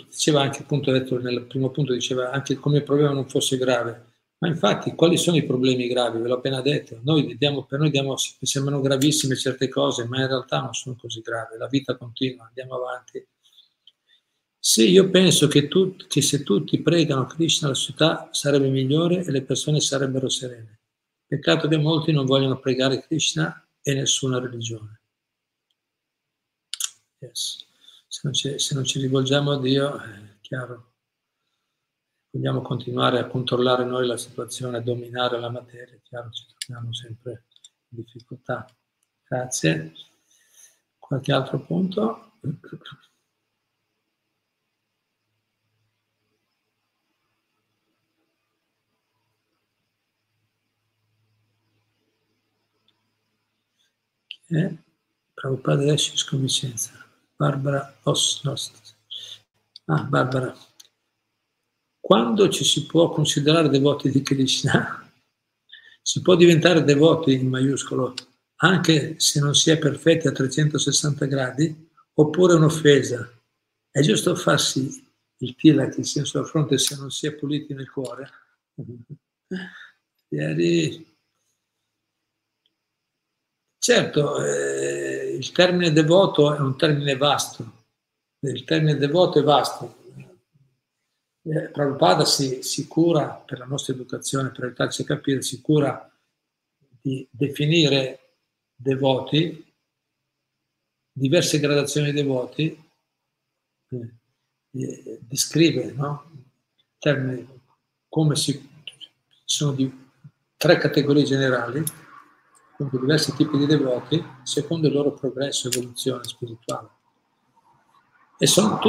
diceva anche, appunto, detto nel primo punto, diceva anche come il problema non fosse grave. Ma infatti, quali sono i problemi gravi? Ve l'ho appena detto. Noi diamo, per noi diamo, sembrano gravissime certe cose, ma in realtà non sono così gravi. La vita continua, andiamo avanti. Sì, io penso che, tu, che se tutti pregano Krishna, la società sarebbe migliore e le persone sarebbero serene. Peccato che molti non vogliono pregare Krishna e nessuna religione. Yes. Se, non ci, se, non ci, rivolgiamo a Dio, è chiaro, vogliamo continuare a controllare noi la situazione, a dominare la materia, chiaro, ci troviamo sempre in difficoltà. Grazie. Qualche altro punto? Eh? Prabhupada adesso con Vicenza. Barbara Osnost. Ah, Barbara. Quando ci si può considerare devoti di Krishna? Si può diventare devoti in maiuscolo anche se non si è perfetti a 360 gradi oppure un'offesa. È giusto farsi il tilak, il senso al fronte, se non si è puliti nel cuore? Ieri Certo, eh, il termine devoto è un termine vasto, il termine devoto è vasto. Eh, Prabhupada si, si, cura, per la nostra educazione, per aiutarci a capire, si cura di definire devoti, diverse gradazioni di devoti, eh, eh, descrive no? termine, come si sono di tre categorie generali appunto diversi tipi di devoti secondo il loro progresso e evoluzione spirituale. E, tutte,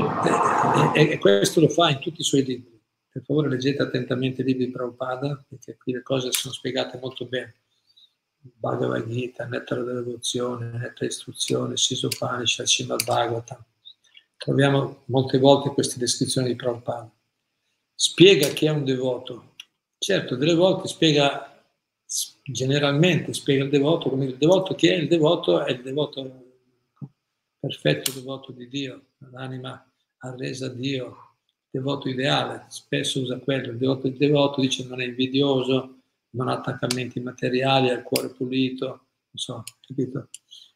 e, e, questo lo fa in tutti i suoi libri. Per favore leggete attentamente i libri di Prabhupada, perché qui le cose sono spiegate molto bene. Bhagavad Gita, Nettara dell'evoluzione, Nettara istruzione, Sisopanisha, Srimad Bhagavatam. Troviamo molte volte queste descrizioni di Prabhupada. Spiega chi è un devoto. Certo, delle volte spiega generalmente spiega il devoto come il devoto che è il devoto è il devoto perfetto devoto di Dio, l'anima arresa a Dio, devoto ideale, spesso usa quello, il devoto, il devoto dice non è invidioso, non ha attaccamenti materiali, ha il cuore pulito, non so, capito?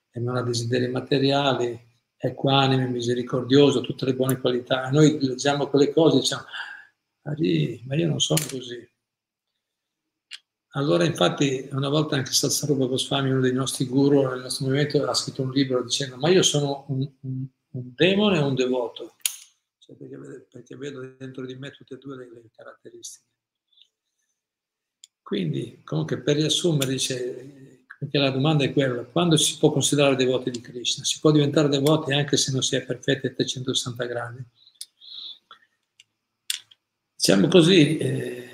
E non ha desideri materiali, è equanime, misericordioso, tutte le buone qualità. Noi leggiamo quelle cose e diciamo, ah, ma io non sono così. Allora, infatti, una volta anche Satsarubha Goswami, uno dei nostri guru nel nostro movimento, ha scritto un libro dicendo: Ma io sono un, un, un demone o un devoto? Cioè, perché, perché, vedo dentro di me tutte e due le, le caratteristiche. Quindi, comunque, per riassumere, dice, perché la domanda è quella: quando si può considerare devoti di Krishna? Si può diventare devoti anche se non si è perfetti a 360 gradi. Diciamo così. Eh,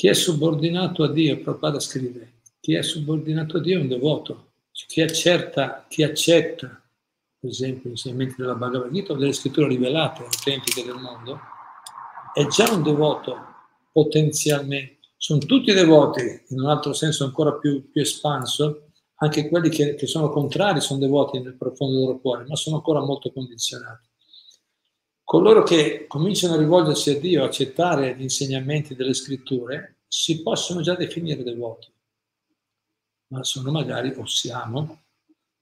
chi è subordinato a Dio, Prabhupada scrive, chi è subordinato a Dio è un devoto. Chi, accerta, chi accetta, per esempio, gli insegnamenti della Bhagavad Gita o delle scritture rivelate, autentiche del mondo, è già un devoto potenzialmente. Sono tutti devoti, in un altro senso ancora più, più espanso, anche quelli che, che, sono contrari sono devoti nel profondo del loro cuore, ma sono ancora molto condizionati. Coloro che cominciano a rivolgersi a Dio, a accettare gli insegnamenti delle scritture, si possono già definire devoti, ma sono magari, o siamo,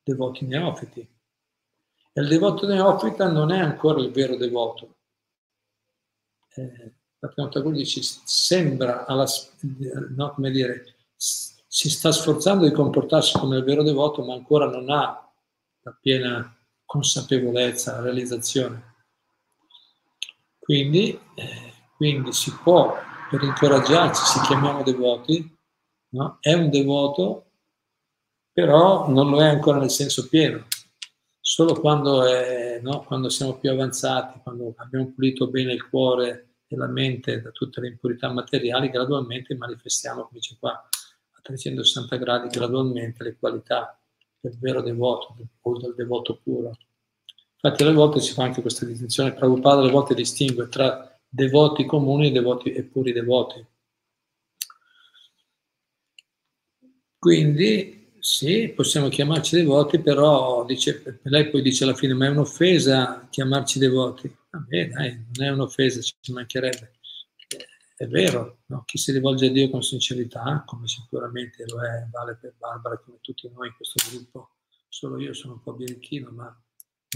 devoti neofiti. E il devoto neofita non è ancora il vero devoto. Eh, Tagore dice, sembra alla, no, come dire, si sta sforzando di comportarsi come il vero devoto, ma ancora non ha la piena consapevolezza, la realizzazione. Quindi, eh, quindi si può, per incoraggiarci, si chiamiamo devoti, no? è un devoto, però non lo è ancora nel senso pieno. Solo quando, è, no? quando siamo più avanzati, quando abbiamo pulito bene il cuore e la mente da tutte le impurità materiali, gradualmente manifestiamo, come dice qua, a 360 gradi, gradualmente le qualità del vero devoto o del devoto puro. Infatti alle volte si fa anche questa distinzione, Prabhupada alle volte distingue tra devoti comuni e, devoti, e puri devoti. Quindi sì, possiamo chiamarci devoti, però dice, lei poi dice alla fine, ma è un'offesa chiamarci devoti. Vabbè, dai, non è un'offesa, ci mancherebbe. È vero, no? chi si rivolge a Dio con sincerità, come sicuramente lo è, vale per Barbara, come tutti noi in questo gruppo, solo io sono un po' birichino, ma,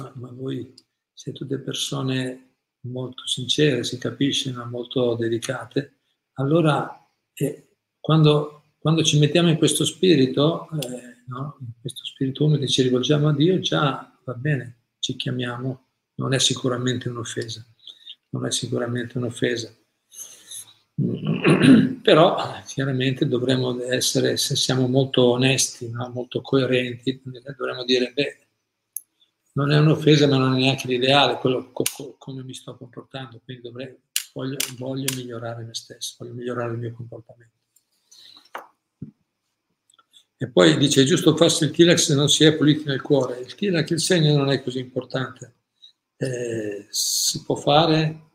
ma, ma voi siete tutte persone molto sincere, si capisce, ma molto dedicate, allora eh, quando, quando, ci mettiamo in questo spirito, eh, no? in questo spirito umido ci rivolgiamo a Dio, già va bene, ci chiamiamo non è sicuramente un'offesa, non è sicuramente un'offesa. Però chiaramente dovremmo essere, se siamo molto onesti, no? molto coerenti, dovremmo dire, beh, non è un'offesa ma non è neanche l'ideale, quello co- co- come mi sto comportando, quindi dovrei, voglio, voglio migliorare me stesso, voglio migliorare il mio comportamento. E poi dice, è giusto farsi il tilak se non si è puliti nel cuore. Il tilak, il segno non è così importante eh, si può fare,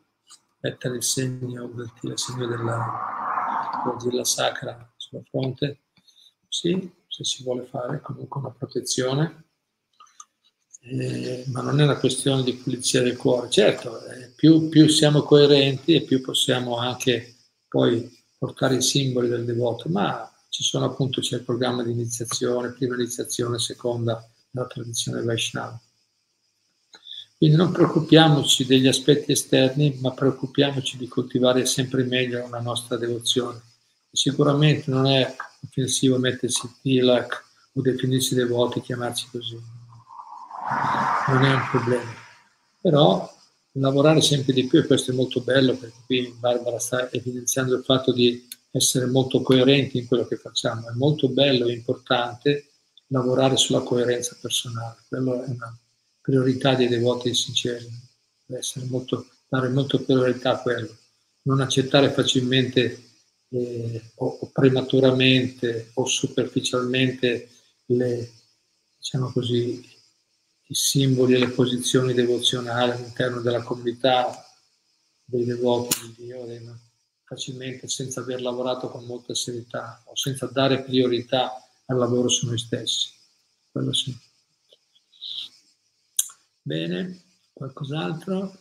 mettere il segno, il segno della argilla sacra sulla fronte, sì, se si vuole fare comunque una protezione, eh, ma non è una questione di pulizia del cuore. Certo, eh, più, più siamo coerenti e più possiamo anche poi portare i simboli del devoto, ma ci sono appunto, c'è il programma di iniziazione, prima iniziazione, seconda, la tradizione Vaishnava. Quindi non preoccupiamoci degli aspetti esterni, ma preoccupiamoci di coltivare sempre meglio la nostra devozione. Sicuramente non è offensivo mettersi il tilak o definirsi devoti, chiamarci così. Non è un problema. Però lavorare sempre di più, e questo è molto bello perché qui Barbara sta evidenziando il fatto di essere molto coerenti in quello che facciamo. È molto bello e importante lavorare sulla coerenza personale. Quello è una priorità dei devoti sinceri, deve molto, dare molto priorità a quello, non accettare facilmente eh, o, o, prematuramente o superficialmente le, diciamo così, i simboli e le posizioni devozionali all'interno della comunità dei devoti di Dio, facilmente senza aver lavorato con molta serietà o senza dare priorità al lavoro su noi stessi. Quello sì. Bene, qualcos'altro?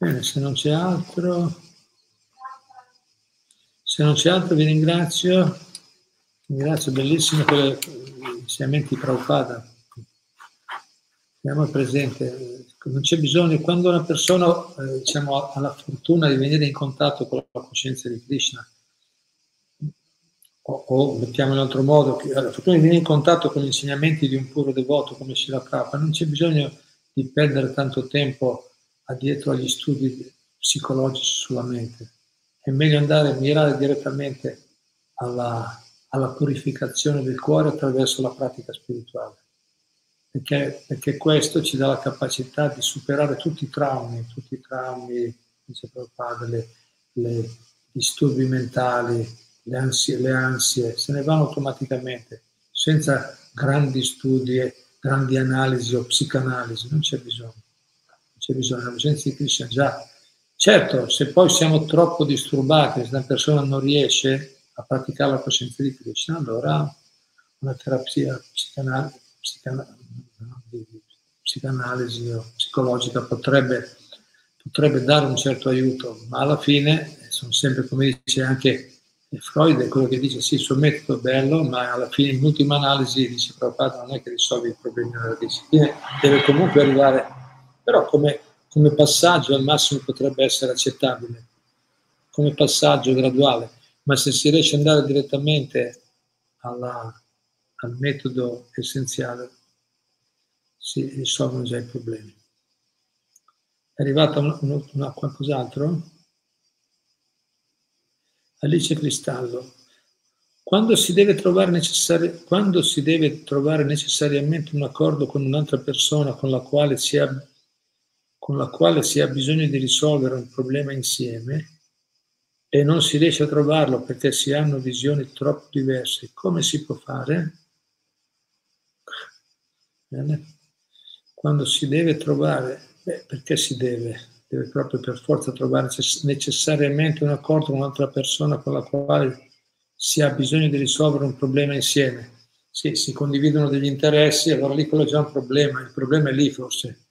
Bene, se non c'è altro, se non c'è altro vi ringrazio, ringrazio bellissimo per gli insegnamenti Prabhupada. Siamo presente, non c'è bisogno, quando una persona eh, diciamo, ha la fortuna di venire in contatto con la coscienza di Krishna, o, o mettiamo in altro modo, ha la fortuna di venire in contatto con gli insegnamenti di un puro devoto come Shila Prabhupada, non c'è bisogno di perdere tanto tempo addietro agli studi psicologici sulla mente. È meglio andare a mirare direttamente alla, alla purificazione del cuore attraverso la pratica spirituale perché, perché, questo ci dà la capacità di superare tutti i traumi, tutti i traumi, dice Prabhupada, le, le disturbi mentali, le ansie, le ansie, se ne vanno automaticamente, senza grandi studi, grandi analisi o psicanalisi, non c'è bisogno. Non c'è bisogno, la presenza di Krishna già. Certo, se poi siamo troppo disturbati, se una persona non riesce a praticare la coscienza di Krishna, allora una terapia psicanalisi o psicologica potrebbe, potrebbe dare un certo aiuto, ma alla fine sono sempre, come dice anche Freud, quello che dice sì, il suo metodo è bello, ma alla fine in ultima analisi dice Prabhupada non è che risolve i problemi della disciplina, deve comunque arrivare però come, come passaggio al massimo potrebbe essere accettabile, come passaggio graduale, ma se si riesce ad andare direttamente alla, al metodo essenziale si risolvono già i problemi. È arrivata una, una, qualcos'altro? Alice Cristallo. Quando si, necessari- quando si, deve trovare necessariamente un accordo con un'altra persona con la, ha, con la quale si ha bisogno di risolvere un problema insieme e non si riesce a trovarlo perché si hanno visioni troppo diverse, come si può fare? Bene. Quando si deve trovare, beh, perché si deve? Deve proprio per forza trovare necessariamente un accordo con un'altra persona con la quale si ha bisogno di risolvere un problema insieme. Sì, si condividono degli interessi, allora lì quello è già un problema. Il problema è lì forse,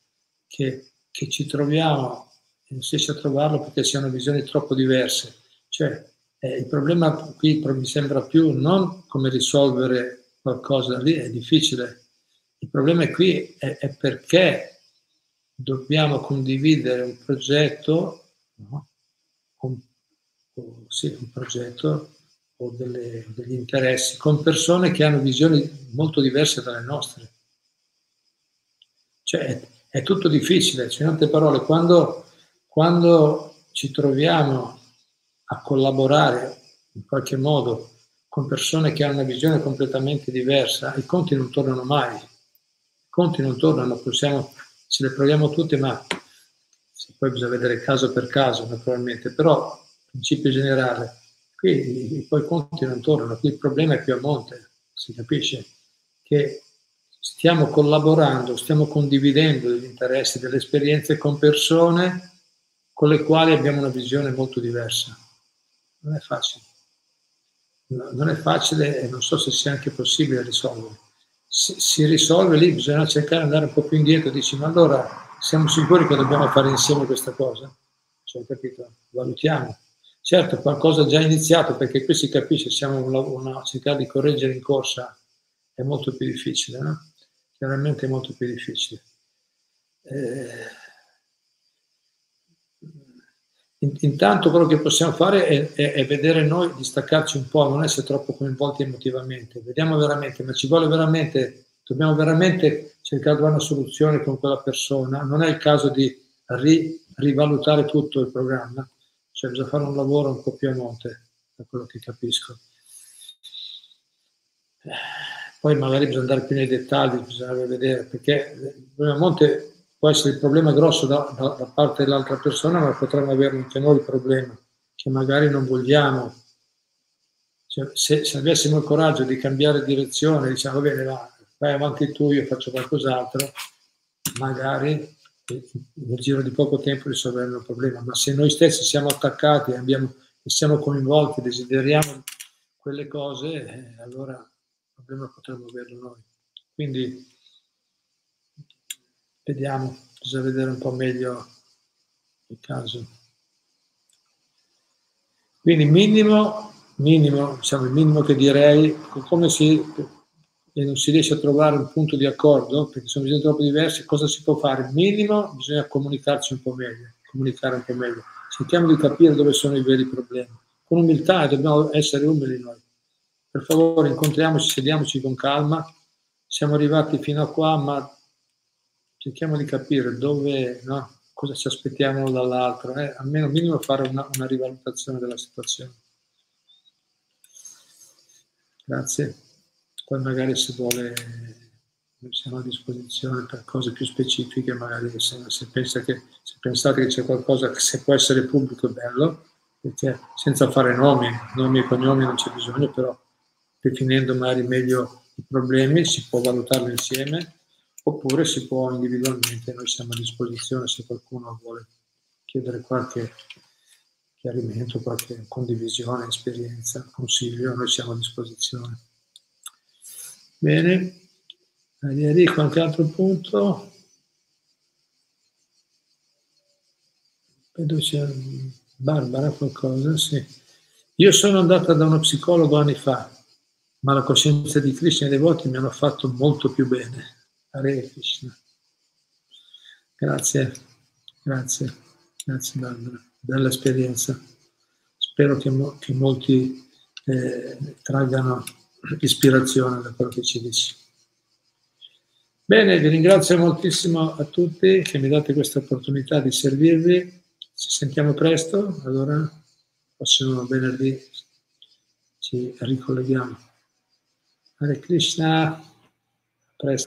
che, che ci troviamo e non si riesce a trovarlo perché si hanno visioni troppo diverse. Cioè, eh, il problema qui mi sembra più non come risolvere qualcosa lì, è difficile. Il problema qui è, è perché dobbiamo condividere un progetto, no? un, sì, un progetto o delle, degli interessi con persone che hanno visioni molto diverse dalle nostre. Cioè è, tutto difficile, cioè, in altre parole, quando, quando ci troviamo a collaborare in qualche modo con persone che hanno una visione completamente diversa, i conti non tornano mai. I conti non tornano, possiamo, ce le proviamo tutte, ma poi bisogna vedere caso per caso, naturalmente, però principio generale, Qui poi i conti non tornano, qui il problema è più a monte, si capisce che stiamo collaborando, stiamo condividendo degli interessi, delle esperienze con persone con le quali abbiamo una visione molto diversa. Non è facile. No, non è facile e non so se sia anche possibile risolvere. Si, si risolve lì, bisogna cercare di andare un po' più indietro, dici ma allora siamo sicuri che dobbiamo fare insieme questa cosa? Cioè, capito? Valutiamo Certo, qualcosa già iniziato, perché qui si capisce, siamo una, una cercare di correggere in corsa è molto più difficile, no? Chiaramente molto più difficile. Eh, intanto quello che possiamo fare è, è, è, vedere noi, distaccarci un po', non essere troppo coinvolti emotivamente. Vediamo veramente, ma ci vuole veramente, dobbiamo veramente cercare una soluzione con quella persona. Non è il caso di ri, rivalutare tutto il programma cioè bisogna fare un lavoro un po' più a monte, da quello che capisco. Poi magari bisogna andare più nei dettagli, bisogna vedere, perché a monte può essere il problema grosso da, da, da parte dell'altra persona, ma potremmo avere anche noi il problema, che magari non vogliamo. Cioè, se, se, avessimo il coraggio di cambiare direzione, diciamo, bene, va, vai avanti tu, io faccio qualcos'altro, magari nel giro di poco tempo risolveremo il problema, ma se noi stessi siamo attaccati e, siamo coinvolti, desideriamo quelle cose, eh, allora il problema potremmo averlo noi. Quindi vediamo, bisogna vedere un po' meglio il caso. Quindi minimo, minimo, diciamo il minimo che direi, come si non si riesce a trovare un punto di accordo, perché sono visioni troppo diverse, cosa si può fare? Minimo bisogna comunicarci un po' meglio, comunicare un po' meglio. Cerchiamo di capire dove sono i veri problemi. Con umiltà, dobbiamo essere umili noi. Per favore, incontriamoci, sediamoci con calma. Siamo arrivati fino a qua, ma cerchiamo di capire dove, no? cosa ci aspettiamo dall'altro, eh? almeno minimo fare una, una rivalutazione della situazione. Grazie poi magari se vuole siamo a disposizione per cose più specifiche, magari se, se, pensa che, se pensate che c'è qualcosa che se può essere pubblico è bello, perché senza fare nomi, nomi e cognomi non c'è bisogno, però definendo magari meglio i problemi si può valutarlo insieme oppure si può individualmente, noi siamo a disposizione se qualcuno vuole chiedere qualche chiarimento, qualche condivisione, esperienza, consiglio, noi siamo a disposizione. Bene, Maria qualche altro punto? Vedo c'è Barbara qualcosa, sì. Io sono andata da uno psicologo anni fa, ma la coscienza di Krishna e i devoti mi hanno fatto molto più bene. Hare Krishna. Grazie, grazie, grazie Barbara, bella esperienza. Spero che, mo- che molti eh, traggano ispirazione da quello che ci dici. Bene, vi ringrazio moltissimo a tutti che mi date questa opportunità di servirvi. Ci sentiamo presto, allora prossimo venerdì ci ricolleghiamo. Hare Krishna, presto.